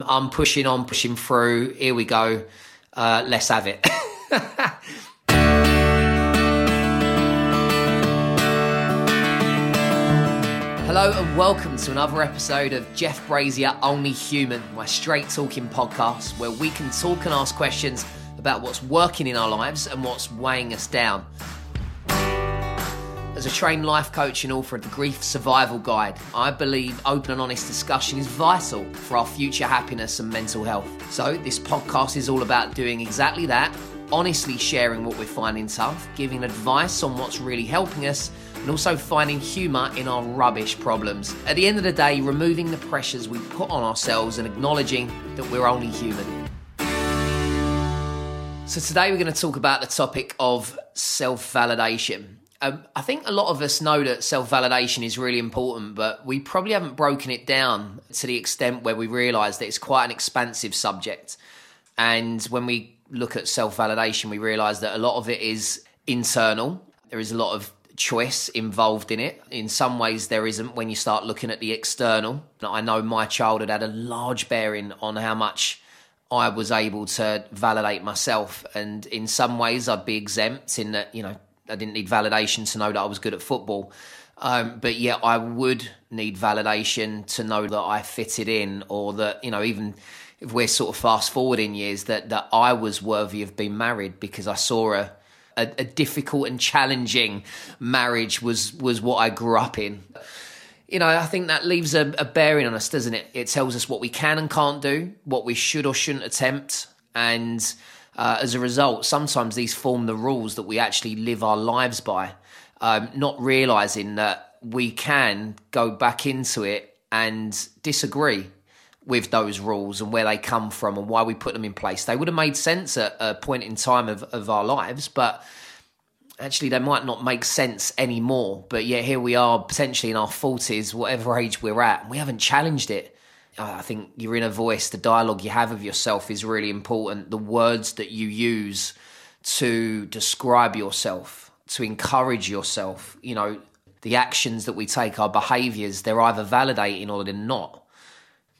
I'm pushing on, pushing through. Here we go. Uh, let's have it. Hello and welcome to another episode of Jeff Brazier Only Human, my straight talking podcast where we can talk and ask questions about what's working in our lives and what's weighing us down. As a trained life coach and author of the Grief Survival Guide, I believe open and honest discussion is vital for our future happiness and mental health. So, this podcast is all about doing exactly that honestly sharing what we're finding tough, giving advice on what's really helping us, and also finding humour in our rubbish problems. At the end of the day, removing the pressures we put on ourselves and acknowledging that we're only human. So, today we're going to talk about the topic of self validation. Um, I think a lot of us know that self validation is really important, but we probably haven't broken it down to the extent where we realise that it's quite an expansive subject. And when we look at self validation, we realise that a lot of it is internal. There is a lot of choice involved in it. In some ways, there isn't when you start looking at the external. I know my childhood had a large bearing on how much I was able to validate myself. And in some ways, I'd be exempt in that, you know, I didn't need validation to know that I was good at football. Um, but yet I would need validation to know that I fitted in or that, you know, even if we're sort of fast forwarding years, that, that I was worthy of being married because I saw a, a, a difficult and challenging marriage was, was what I grew up in. You know, I think that leaves a, a bearing on us, doesn't it? It tells us what we can and can't do, what we should or shouldn't attempt. And uh, as a result, sometimes these form the rules that we actually live our lives by, um, not realizing that we can go back into it and disagree with those rules and where they come from and why we put them in place. They would have made sense at a point in time of, of our lives, but actually they might not make sense anymore. But yet here we are, potentially in our 40s, whatever age we're at, and we haven't challenged it. I think your inner voice, the dialogue you have of yourself is really important. The words that you use to describe yourself, to encourage yourself, you know, the actions that we take, our behaviors, they're either validating or they're not.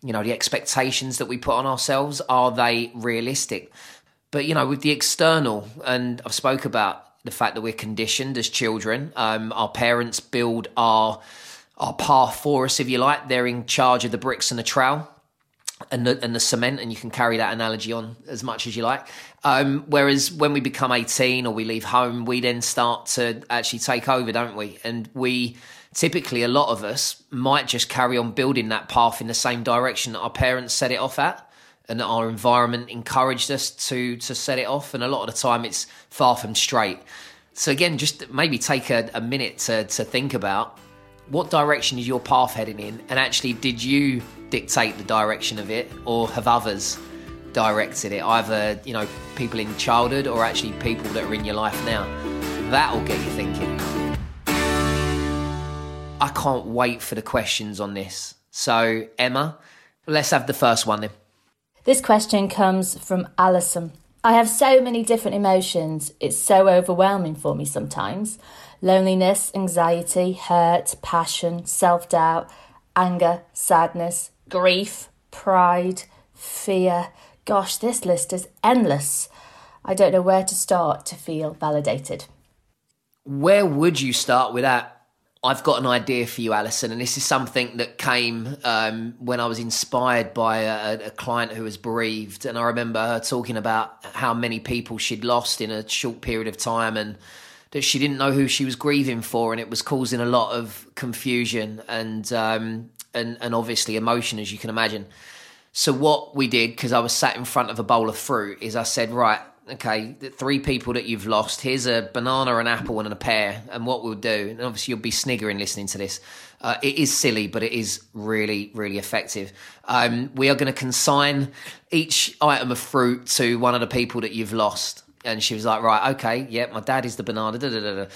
You know, the expectations that we put on ourselves, are they realistic? But, you know, with the external, and I've spoke about the fact that we're conditioned as children, um, our parents build our our path for us, if you like. They're in charge of the bricks and the trowel and the, and the cement, and you can carry that analogy on as much as you like. Um, whereas when we become 18 or we leave home, we then start to actually take over, don't we? And we typically, a lot of us might just carry on building that path in the same direction that our parents set it off at. And our environment encouraged us to to set it off, and a lot of the time it's far from straight. So again, just maybe take a, a minute to to think about what direction is your path heading in? And actually, did you dictate the direction of it, or have others directed it? Either you know people in childhood, or actually people that are in your life now. That'll get you thinking. I can't wait for the questions on this. So, Emma, let's have the first one then. This question comes from Alison. I have so many different emotions. It's so overwhelming for me sometimes loneliness, anxiety, hurt, passion, self doubt, anger, sadness, grief, pride, fear. Gosh, this list is endless. I don't know where to start to feel validated. Where would you start with that? I've got an idea for you, Alison, and this is something that came um, when I was inspired by a, a, client who was bereaved. And I remember her talking about how many people she'd lost in a short period of time and that she didn't know who she was grieving for, and it was causing a lot of confusion and um, and and obviously emotion, as you can imagine. So what we did, because I was sat in front of a bowl of fruit, is I said, right, okay, the three people that you've lost. Here's a banana, an apple, and a pear. And what we'll do, and obviously you'll be sniggering listening to this. Uh, it is silly, but it is really, really effective. Um, we are going to consign each item of fruit to one of the people that you've lost and she was like, right, okay, yeah, my dad is the banana. Da, da, da,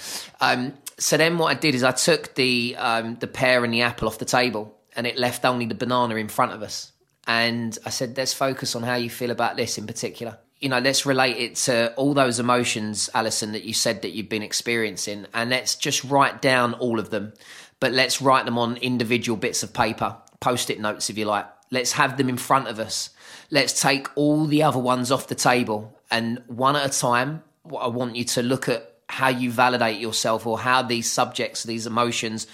um, so then what I did is I took the um, the pear and the apple off the table, and it left only the banana in front of us. And I said, let's focus on how you feel about this in particular. You know, let's relate it to all those emotions, Alison, that you said that you've been experiencing, and let's just write down all of them. But let's write them on individual bits of paper, post-it notes if you like. Let's have them in front of us. Let's take all the other ones off the table. And one at a time, I want you to look at how you validate yourself or how these subjects, these emotions,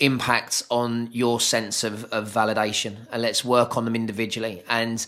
impact on your sense of, of validation. And let's work on them individually. And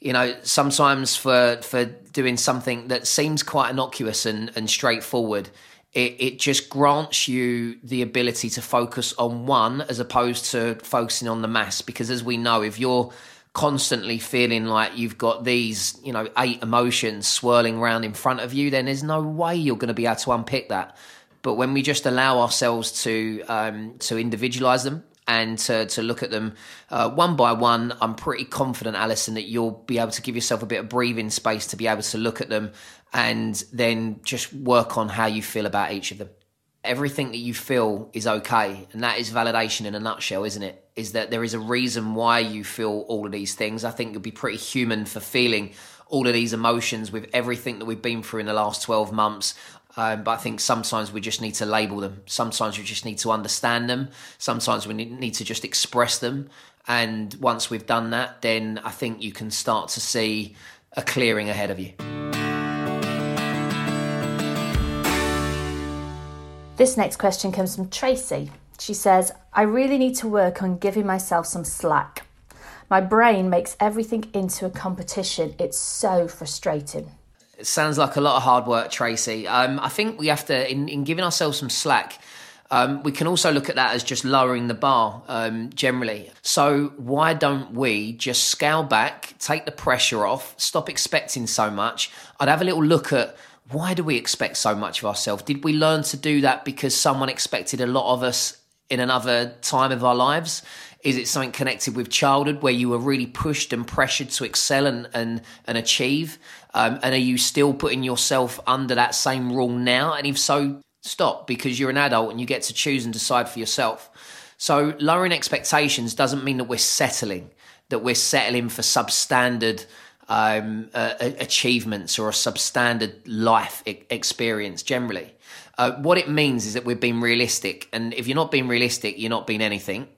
you know, sometimes for for doing something that seems quite innocuous and, and straightforward, it, it just grants you the ability to focus on one as opposed to focusing on the mass. Because as we know, if you're constantly feeling like you've got these, you know, eight emotions swirling around in front of you, then there's no way you're going to be able to unpick that. But when we just allow ourselves to um, to individualize them and to, to look at them uh, one by one, I'm pretty confident, Alison, that you'll be able to give yourself a bit of breathing space to be able to look at them and then just work on how you feel about each of them. Everything that you feel is okay, and that is validation in a nutshell, isn't it? Is that there is a reason why you feel all of these things. I think you'll be pretty human for feeling all of these emotions with everything that we've been through in the last 12 months. Um, but I think sometimes we just need to label them. Sometimes we just need to understand them. Sometimes we need to just express them. And once we've done that, then I think you can start to see a clearing ahead of you. This next question comes from Tracy. She says, I really need to work on giving myself some slack. My brain makes everything into a competition. It's so frustrating. It sounds like a lot of hard work, Tracy. Um, I think we have to, in, in giving ourselves some slack, um, we can also look at that as just lowering the bar um, generally. So, why don't we just scale back, take the pressure off, stop expecting so much? I'd have a little look at why do we expect so much of ourselves? Did we learn to do that because someone expected a lot of us in another time of our lives? Is it something connected with childhood where you were really pushed and pressured to excel and and, and achieve? Um, and are you still putting yourself under that same rule now? And if so, stop because you're an adult and you get to choose and decide for yourself. So lowering expectations doesn't mean that we're settling, that we're settling for substandard um, uh, achievements or a substandard life experience generally. Uh, what it means is that we're being realistic. And if you're not being realistic, you're not being anything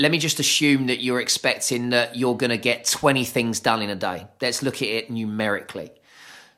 let me just assume that you're expecting that you're going to get 20 things done in a day. Let's look at it numerically.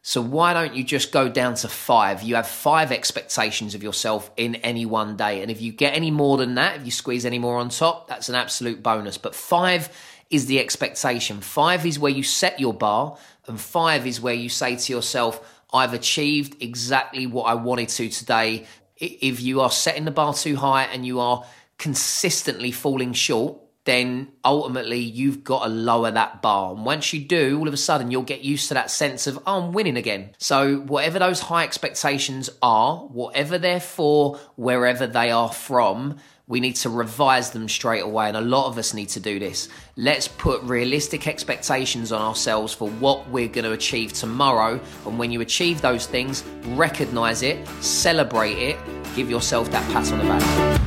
So why don't you just go down to five? You have five expectations of yourself in any one day. And if you get any more than that, if you squeeze any more on top, that's an absolute bonus. But five is the expectation. Five is where you set your bar. And five is where you say to yourself, I've achieved exactly what I wanted to today. If you are setting the bar too high and you are consistently falling short, then ultimately you've got to lower that bar. And once you do, all of a sudden you'll get used to that sense of, oh, I'm winning again. So, whatever those high expectations are, whatever they're for, wherever they are from, we need to revise them straight away. And a lot of us need to do this. Let's put realistic expectations on ourselves for what we're going to achieve tomorrow. And when you achieve those things, recognize it, celebrate it, give yourself that pat on the back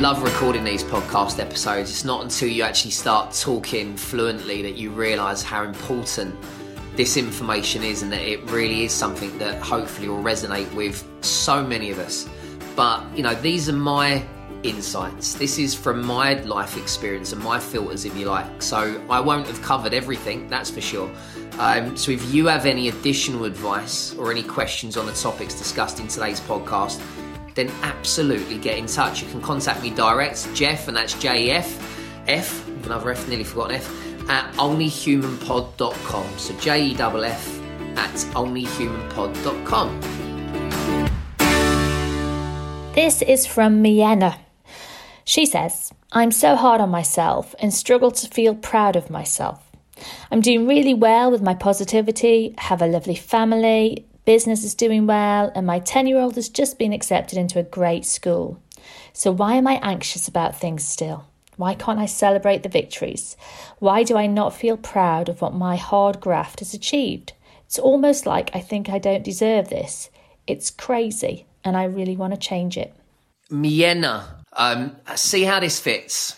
love recording these podcast episodes. It's not until you actually start talking fluently that you realize how important this information is and that it really is something that hopefully will resonate with so many of us. But, you know, these are my insights. This is from my life experience and my filters, if you like. So I won't have covered everything, that's for sure. Um, so if you have any additional advice or any questions on the topics discussed in today's podcast, then absolutely get in touch. You can contact me direct, Jeff, and that's J E F, F, another F, nearly forgotten F, at onlyhumanpod.com. So J E F F at onlyhumanpod.com. This is from Mienna. She says, I'm so hard on myself and struggle to feel proud of myself. I'm doing really well with my positivity, have a lovely family, business is doing well, and my 10 year old has just been accepted into a great school. So, why am I anxious about things still? Why can't I celebrate the victories? Why do I not feel proud of what my hard graft has achieved? It's almost like I think I don't deserve this. It's crazy, and I really want to change it. Miena, um, see how this fits.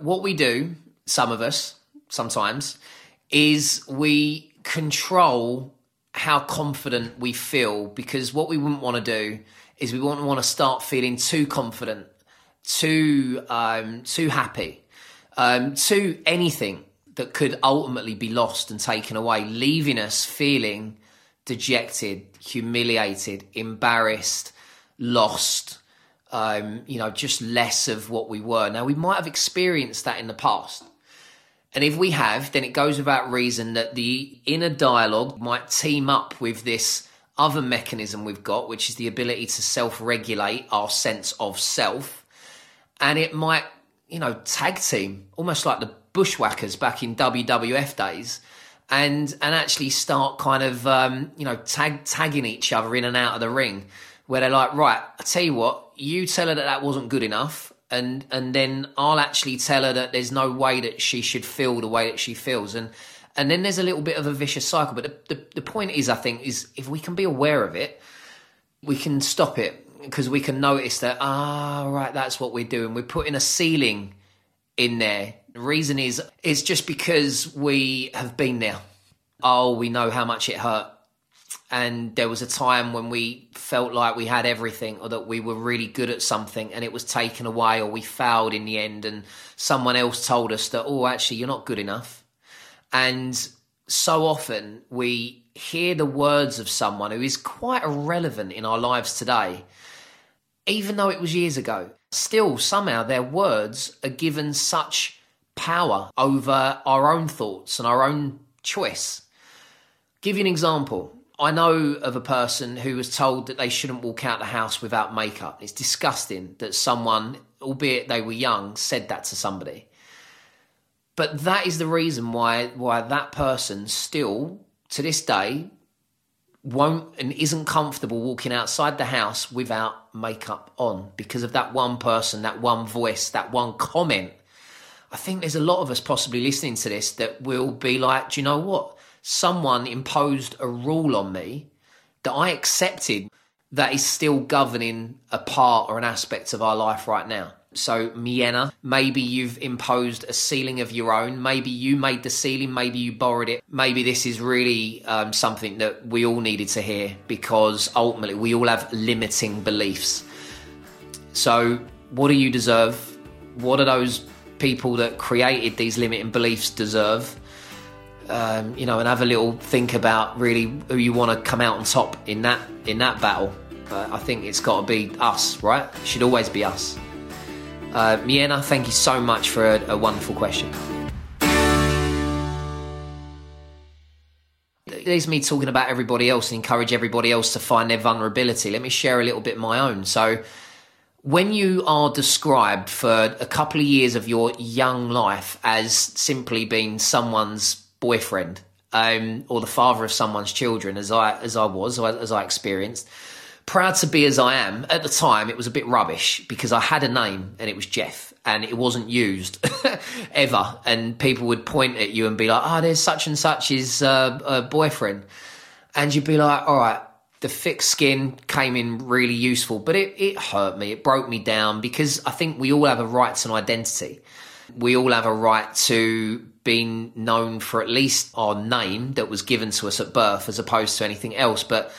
What we do, some of us, sometimes, is we control how confident we feel because what we wouldn't want to do is we wouldn't want to start feeling too confident, too um, too happy. um, to anything that could ultimately be lost and taken away, leaving us feeling dejected, humiliated, embarrassed, lost, um, you know, just less of what we were. Now, we might have experienced that in the past. And if we have, then it goes without reason that the inner dialogue might team up with this other mechanism we've got, which is the ability to self regulate our sense of self. And it might, you know, tag team, almost like the bushwhackers back in WWF days. And, and actually start kind of um, you know tag tagging each other in and out of the ring, where they're like, right, I tell you what, you tell her that that wasn't good enough, and and then I'll actually tell her that there's no way that she should feel the way that she feels, and and then there's a little bit of a vicious cycle. But the, the, the point is, I think, is if we can be aware of it, we can stop it because we can notice that, ah, right, that's what we're doing. We're putting a ceiling in there. The reason is, it's just because we have been there. Oh, we know how much it hurt. And there was a time when we felt like we had everything or that we were really good at something and it was taken away or we failed in the end and someone else told us that, oh, actually, you're not good enough and so often we hear the words of someone who is quite irrelevant in our lives today, even though it was years ago. Still, somehow their words are given such power over our own thoughts and our own choice. Give you an example. I know of a person who was told that they shouldn't walk out the house without makeup. It's disgusting that someone, albeit they were young, said that to somebody. But that is the reason why why that person still to this day won't and isn't comfortable walking outside the house without makeup on because of that one person, that one voice, that one comment. I think there's a lot of us possibly listening to this that will be like, do you know what? Someone imposed a rule on me that I accepted that is still governing a part or an aspect of our life right now. So, Mienna, maybe you've imposed a ceiling of your own. Maybe you made the ceiling. Maybe you borrowed it. Maybe this is really um, something that we all needed to hear because ultimately we all have limiting beliefs. So, what do you deserve? What are those people that created these limiting beliefs deserve? Um, you know, and have a little think about really who you want to come out on top in that in that battle. Uh, I think it's got to be us, right? It should always be us. Uh, thank you so much for a, a wonderful question. There's me talking about everybody else and encourage everybody else to find their vulnerability. Let me share a little bit my own. So, when you are described for a couple of years of your young life as simply being someone's boyfriend um, or the father of someone's children, as I as I was, as I experienced, proud to be as I am, at the time it was a bit rubbish because I had a name and it was Jeff and it wasn't used ever. And people would point at you and be like, oh, there's such and such his uh, boyfriend. And you'd be like, all right, the thick skin came in really useful, but it, it hurt me. It broke me down because I think we all have a right to an identity. We all have a right to being known for at least our name that was given to us at birth as opposed to anything else. But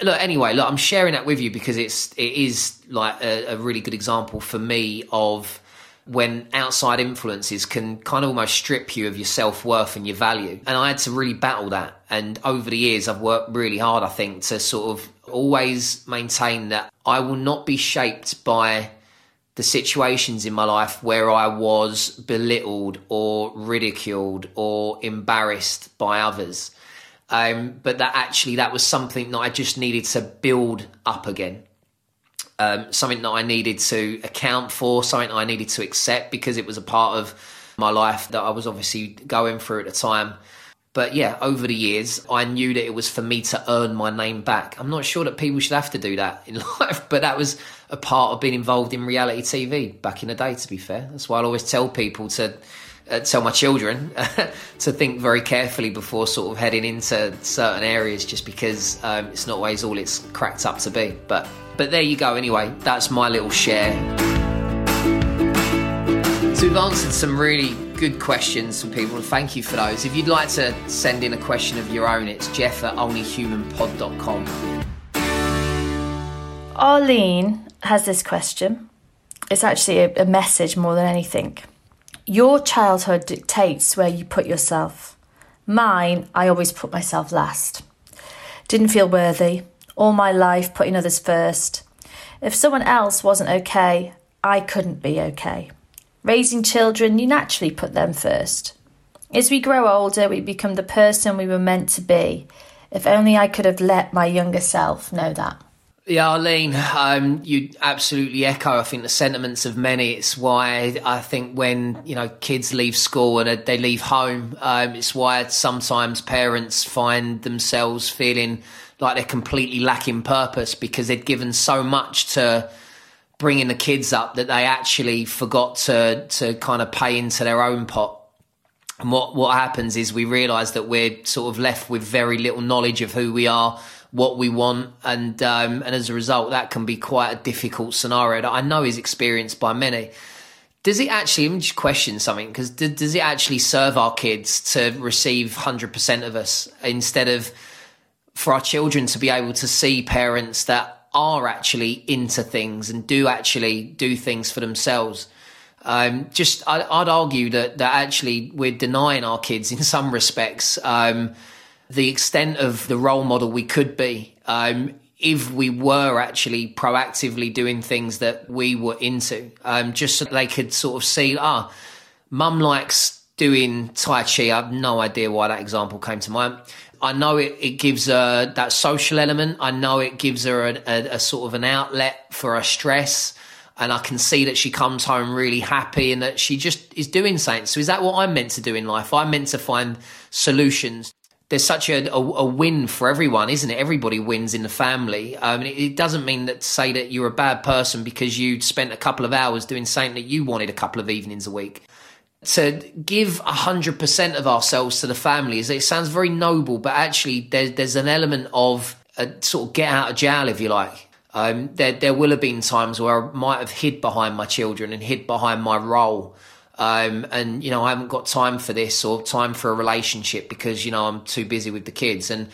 look anyway look i'm sharing that with you because it's it is like a, a, really good example for me of when outside influences can kind of almost strip you of your self-worth and your value and i had to really battle that and over the years i've worked really hard i think to sort of always maintain that i will not be shaped by the situations in my life where i was belittled or ridiculed or embarrassed by others um, but that actually that was something that I just needed to build up again. Um, something that I needed to account for, something I needed to accept because it was a part of my life that I was obviously going through at the time. But yeah, over the years, I knew that it was for me to earn my name back. I'm not sure that people should have to do that in life, but that was a part of being involved in reality TV back in the day, to be fair. That's why I always tell people to uh, tell my children to think very carefully before sort of heading into certain areas, just because um, it's not always all it's cracked up to be. But but there you go. Anyway, that's my little share. So we've answered some really good questions from people, thank you for those. If you'd like to send in a question of your own, it's jeff at onlyhumanpod.com. Arlene has this question. It's actually a, a message more than anything. Your childhood dictates where you put yourself. Mine, I always put myself last. Didn't feel worthy. All my life putting others first. If someone else wasn't okay, I couldn't be okay. Raising children, you naturally put them first. As we grow older, we become the person we were meant to be. If only I could have let my younger self know that. Yeah, Arlene, um, you absolutely echo. I think the sentiments of many. It's why I think when you know kids leave school and they leave home, um, it's why sometimes parents find themselves feeling like they're completely lacking purpose because they'd given so much to bringing the kids up that they actually forgot to to kind of pay into their own pot. And what what happens is we realise that we're sort of left with very little knowledge of who we are, what we want, and um, and as a result, that can be quite a difficult scenario that I know is experienced by many. Does it actually? Let me just question something because does it actually serve our kids to receive hundred percent of us instead of for our children to be able to see parents that are actually into things and do actually do things for themselves? Um, just I, would argue that that actually we're denying our kids in some respects um, the extent of the role model we could be um, if we were actually proactively doing things that we were into, um, just so they could sort of see, ah, mum likes doing Tai Chi. I have no idea why that example came to mind. I know it, it gives her that social element. I know it gives her a, a, a sort of an outlet for her stress and I can see that she comes home really happy and that she just is doing something. So is that what I'm meant to do in life? I'm meant to find solutions. There's such a, a, a win for everyone, isn't it? Everybody wins in the family. Um, it, it, doesn't mean that say that you're a bad person because you spent a couple of hours doing something that you wanted a couple of evenings a week. To give hundred percent of ourselves to the families. it sounds very noble, but actually there's there's an element of a sort of get out of jail, if you like um, there, there will have been times where I might have hid behind my children and hid behind my role. Um, and you know, I haven't got time for this or time for a relationship because you know I'm too busy with the kids. And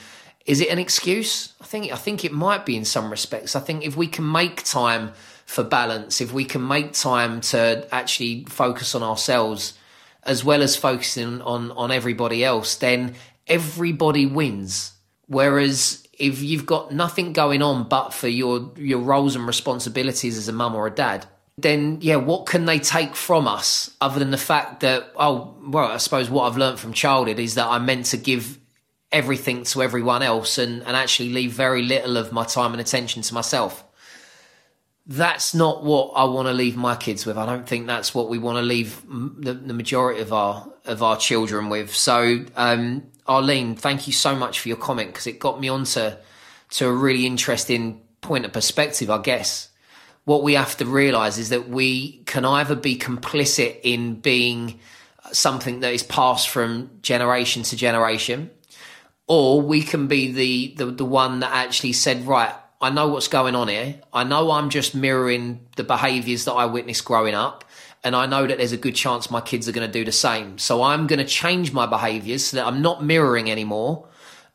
is it an excuse? I think I think it might be in some respects. I think if we can make time for balance, if we can make time to actually focus on ourselves as well as focusing on on everybody else, then everybody wins. Whereas if you've got nothing going on but for your your roles and responsibilities as a mum or a dad, then yeah, what can they take from us other than the fact that oh well, I suppose what I've learned from childhood is that I'm meant to give everything to everyone else and, and actually leave very little of my time and attention to myself. That's not what I want to leave my kids with. I don't think that's what we want to leave the, the majority of our of our children with. So um, Arlene, thank you so much for your comment because it got me onto to a really interesting point of perspective, I guess. What we have to realize is that we can either be complicit in being something that is passed from generation to generation, or we can be the, the, the one that actually said, right, I know what's going on here. I know I'm just mirroring the behaviors that I witnessed growing up and I know that there's a good chance my kids are going to do the same. So I'm going to change my behaviors so that I'm not mirroring anymore,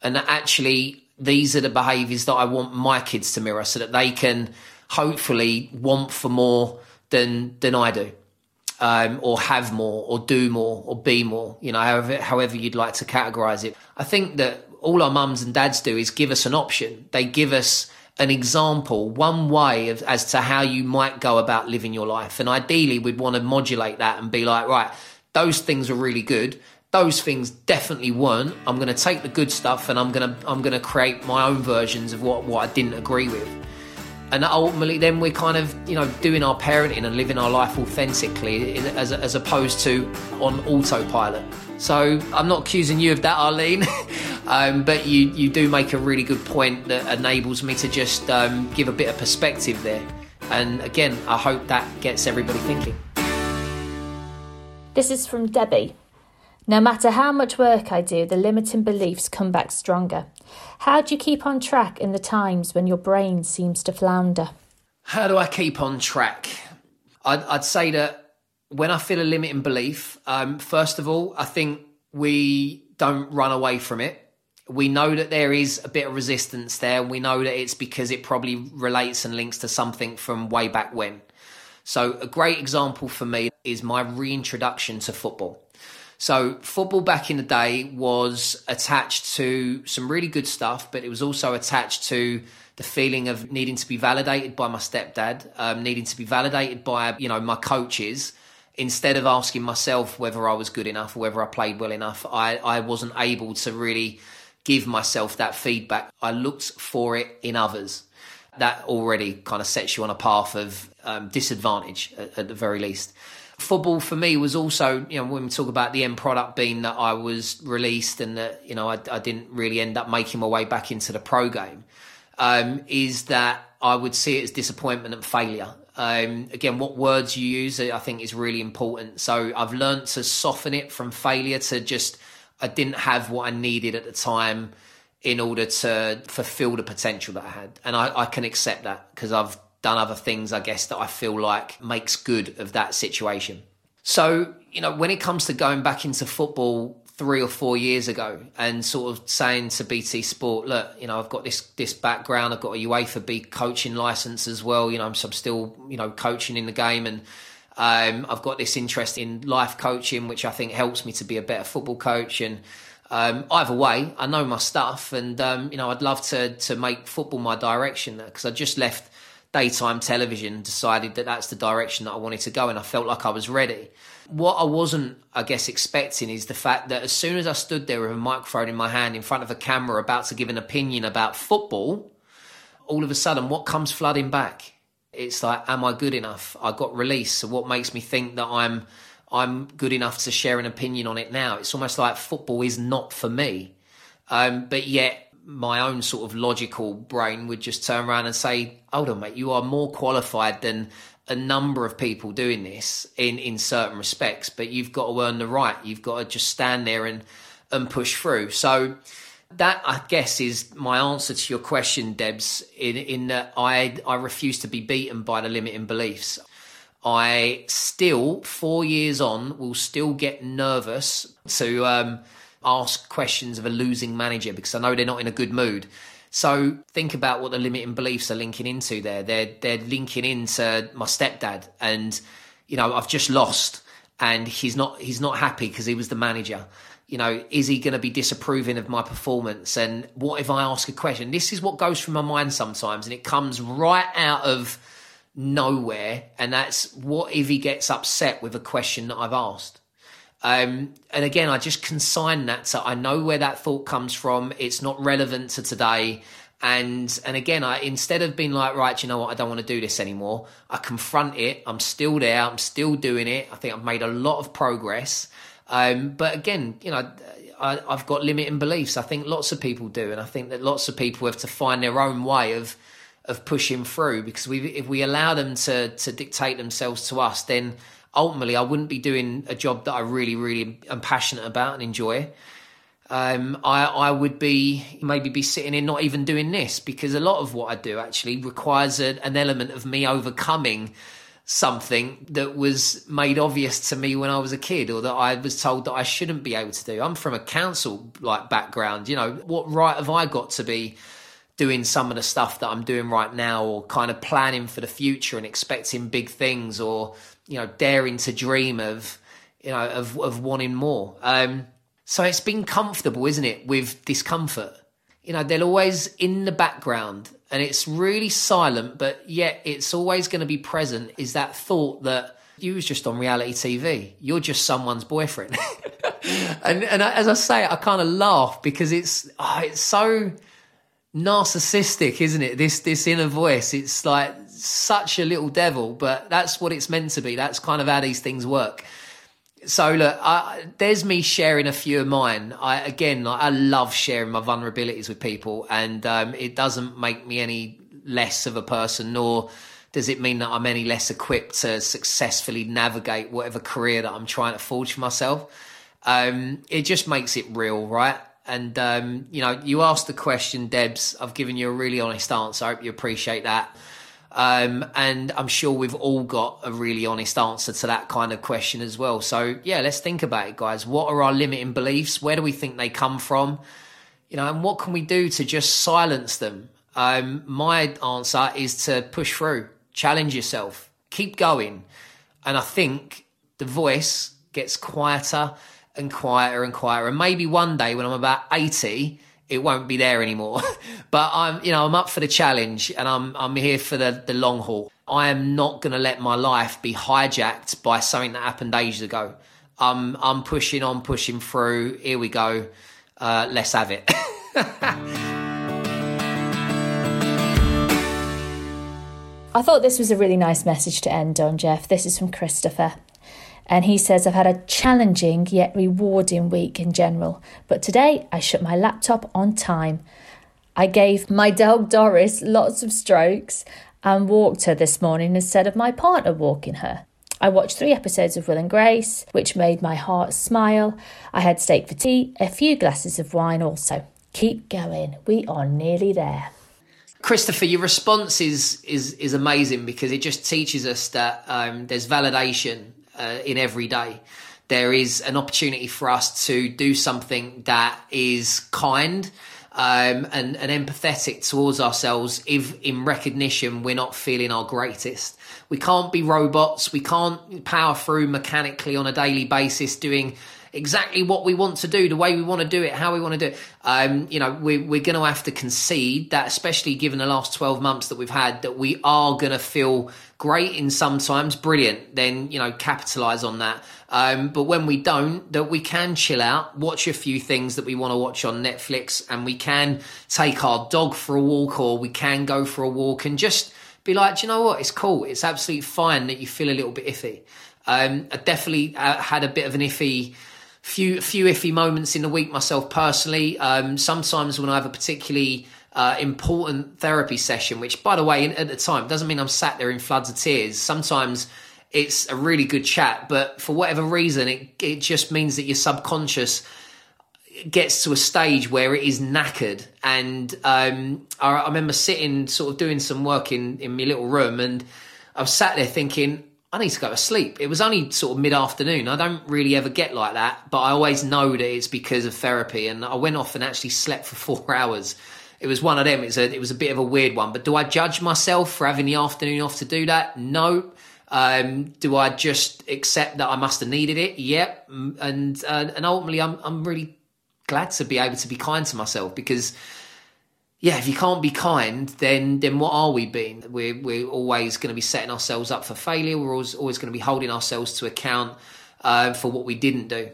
and that actually these are the behaviors that I want my kids to mirror, so that they can hopefully want for more than than I do, um, or have more, or do more, or be more. You know, however however you'd like to categorize it. I think that all our mums and dads do is give us an option. They give us an example, one way of, as to how you might go about living your life. And ideally, we'd want to modulate that and be like, right, those things are really good. Those things definitely weren't. I'm going to take the good stuff and I'm going to I'm going to create my own versions of what what I didn't agree with and ultimately then we're kind of you know doing our parenting and living our life authentically as, as opposed to on autopilot so i'm not accusing you of that arlene. Um, but you, you do make a really good point that enables me to just um, give a bit of perspective there. And again i hope that gets everybody thinking. This is from debbie. No matter how much work i do the limiting beliefs come back stronger. How do you keep on track in the times when your brain seems to flounder? How do I keep on track? I'd, I'd say that when I feel a limiting belief, um, first of all, I think we don't run away from it. We know that there is a bit of resistance there. We know that it's because it probably relates and links to something from way back when. So, a great example for me is my reintroduction to football. So, football back in the day was attached to some really good stuff, but it was also attached to the feeling of needing to be validated by my stepdad, um, needing to be validated by you know my coaches. Instead of asking myself whether I was good enough or whether I played well enough, I, I wasn't able to really give myself that feedback. I looked for it in others. That already kind of sets you on a path of um, disadvantage at, at the very least football for me was also, you know, when we talk about the end product being that I was released and that, you know, I, I didn't really end up making my way back into the pro game um, is that I would see it as disappointment and failure. Um, again, what words you use, I think, is really important. So I've learned to soften it from failure to just I didn't have what I needed at the time in order to fulfill the potential that I had, and I, I can accept that because I've done other things, I guess, that I feel like makes good of that situation. So, you know, when it comes to going back into football, three or four years ago and sort of saying to BT Sport, look, you know, I've got this this background, I've got a UEFA B coaching license as well. You know, I'm, I'm still you know coaching in the game, and um, I've got this interest in life coaching, which I think helps me to be a better football coach. And um, either way, I know my stuff, and um, you know, I'd love to to make football my direction because I just left daytime television, decided that that's the direction that I wanted to go, and I felt like I was ready what I wasn't, I guess, expecting is the fact that as soon as I stood there with a microphone in my hand in front of a camera about to give an opinion about football, all of a sudden, what comes flooding back? It's like, am I good enough? I got released. So what makes me think that I'm I'm good enough to share an opinion on it now? It's almost like football is not for me. Um, but yet my own sort of logical brain would just turn around and say, hold on, mate, you are more qualified than a number of people doing this in in certain respects, but you've got to earn the right. You've got to just stand there and and push through. So that I guess is my answer to your question, Debs. In in that I I refuse to be beaten by the limiting beliefs. I still four years on will still get nervous to um, ask questions of a losing manager because I know they're not in a good mood. So think about what the limiting beliefs are linking into there. They're they're linking into my stepdad, and you know I've just lost, and he's not he's not happy because he was the manager. You know, is he going to be disapproving of my performance? And what if I ask a question? This is what goes through my mind sometimes, and it comes right out of nowhere. And that's what if he gets upset with a question that I've asked? Um, and again, I just consign that so I know where that thought comes from. It's not relevant to today. And and again, I instead of being like, right, you know what, I don't want to do this anymore. I confront it. I'm still there. I'm still doing it. I think I've made a lot of progress. Um, but again, you know, I, I've got limiting beliefs. I think lots of people do, and I think that lots of people have to find their own way of of pushing through. Because we, if we allow them to to dictate themselves to us, then ultimately I wouldn't be doing a job that I really, really am passionate about and enjoy. Um, I, I would be maybe be sitting in not even doing this because a lot of what I do actually requires a, an element of me overcoming something that was made obvious to me when I was a kid or that I was told that I shouldn't be able to do. I'm from a council like background, you know, what right have I got to be doing some of the stuff that I'm doing right now or kind of planning for the future and expecting big things or you know, daring to dream of, you know, of, of wanting more. Um, so it's been comfortable, isn't it, with discomfort? You know, they're always in the background and it's really silent, but yet it's always going to be present is that thought that you was just on reality TV. You're just someone's boyfriend. and, and as I say, I kind of laugh because it's, oh, it's so narcissistic, isn't it? This, this inner voice. It's like, such a little devil, but that's what it's meant to be. That's kind of how these things work. So look, I, there's me sharing a few of mine. I again, I love sharing my vulnerabilities with people, and um, it doesn't make me any less of a person, nor does it mean that I'm any less equipped to successfully navigate whatever career that I'm trying to forge for myself. Um, it just makes it real, right? And um, you know, you asked the question, Debs. I've given you a really honest answer. I hope you appreciate that. Um, and I'm sure we've all got a really honest answer to that kind of question as well. So, yeah, let's think about it, guys. What are our limiting beliefs? Where do we think they come from? You know, and what can we do to just silence them? Um, my answer is to push through, challenge yourself, keep going. And I think the voice gets quieter and quieter and quieter. And maybe one day when I'm about 80, it won't be there anymore. but I'm, you know, I'm up for the challenge and I'm, I'm here for the, the long haul. I am not going to let my life be hijacked by something that happened ages ago. I'm, I'm pushing on, pushing through. Here we go. Uh, let's have it. I thought this was a really nice message to end on, Jeff. This is from Christopher. And he says, I've had a challenging yet rewarding week in general, but today I shut my laptop on time. I gave my dog Doris lots of strokes and walked her this morning instead of my partner walking her. I watched three episodes of Will and Grace, which made my heart smile. I had steak for tea, a few glasses of wine also. Keep going, we are nearly there. Christopher, your response is is is amazing because it just teaches us that um, there's validation uh, in every day. There is an opportunity for us to do something that is kind um, and, and empathetic towards ourselves if in recognition we're not feeling our greatest. We can't be robots. We can't power through mechanically on a daily basis doing exactly what we want to do, the way we want to do it, how we want to do it. Um, you know, we, we're going to have to concede that, especially given the last 12 months that we've had, that we are going to feel great in sometimes, brilliant, then, you know, capitalize on that. Um, but when we don't, that we can chill out, watch a few things that we want to watch on Netflix, and we can take our dog for a walk or we can go for a walk and just be like, do you know what? It's cool. It's absolutely fine that you feel a little bit iffy. Um, I definitely uh, had a bit of an iffy few few iffy moments in the week myself personally. Um, sometimes when I have a particularly uh, important therapy session, which by the way, at the time doesn't mean I'm sat there in floods of tears. Sometimes it's a really good chat, but for whatever reason, it it just means that your subconscious gets to a stage where it is knackered. And um, I, I remember sitting, sort of doing some work in in my little room, and I was sat there thinking, I need to go to sleep. It was only sort of mid afternoon. I don't really ever get like that, but I always know that it's because of therapy. And I went off and actually slept for four hours. It was one of them. A, it was a bit of a weird one. But do I judge myself for having the afternoon off to do that? No. Um, do I just accept that I must have needed it? Yep. And uh, and ultimately, I'm I'm really glad to be able to be kind to myself because yeah, if you can't be kind, then then what are we being? We're we're always going to be setting ourselves up for failure. We're always always going to be holding ourselves to account uh, for what we didn't do.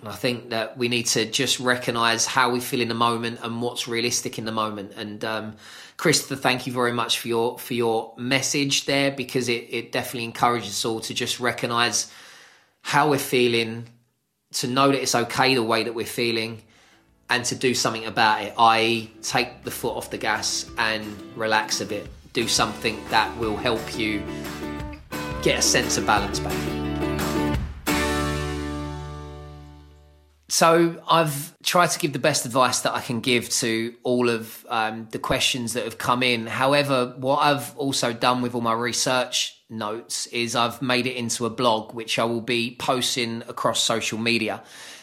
And I think that we need to just recognise how we feel in the moment and what's realistic in the moment. And um, Christopher, thank you very much for your for your message there because it it definitely encourages us all to just recognise how we're feeling, to know that it's okay the way that we're feeling and to do something about it, i.e., take the foot off the gas and relax a bit. Do something that will help you get a sense of balance back. So, I've tried to give the best advice that I can give to all of um, the questions that have come in. However, what I've also done with all my research notes is I've made it into a blog, which I will be posting across social media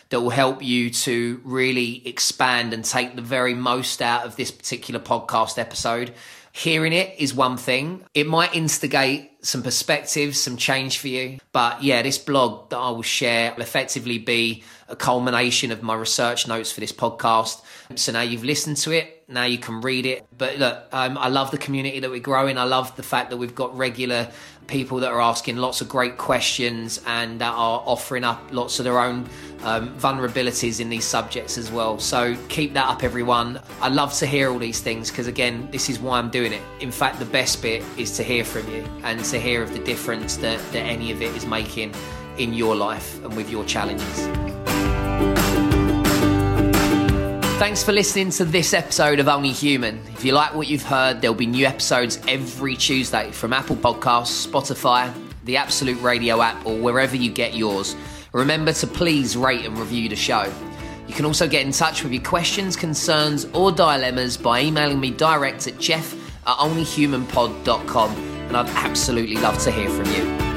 that will help you to really expand and take the very most out of this particular podcast episode. Hearing it is one thing. It might instigate some perspectives, some change for you. But yeah, this blog that I will share will effectively be a culmination of my research notes for this podcast. So now you've listened to it, now you can read it. But look, um, I love the community that we're growing. I love the fact that we've got regular people that are asking lots of great questions and that are offering up lots of their own um, vulnerabilities in these subjects as well. So keep that up, everyone. I love to hear all these things because, again, this is why I'm doing it. In fact, the best bit is to hear from you and to hear of the difference that, that any of it is making in your life and with your challenges. Thanks for listening to this episode of Only Human. If you like what you've heard, there'll be new episodes every Tuesday from Apple Podcasts, Spotify, the Absolute Radio app, or wherever you get yours. Remember to please rate and review the show. You can also get in touch with your questions, concerns, or dilemmas by emailing me direct at jeff at onlyhumanpod.com, and I'd absolutely love to hear from you.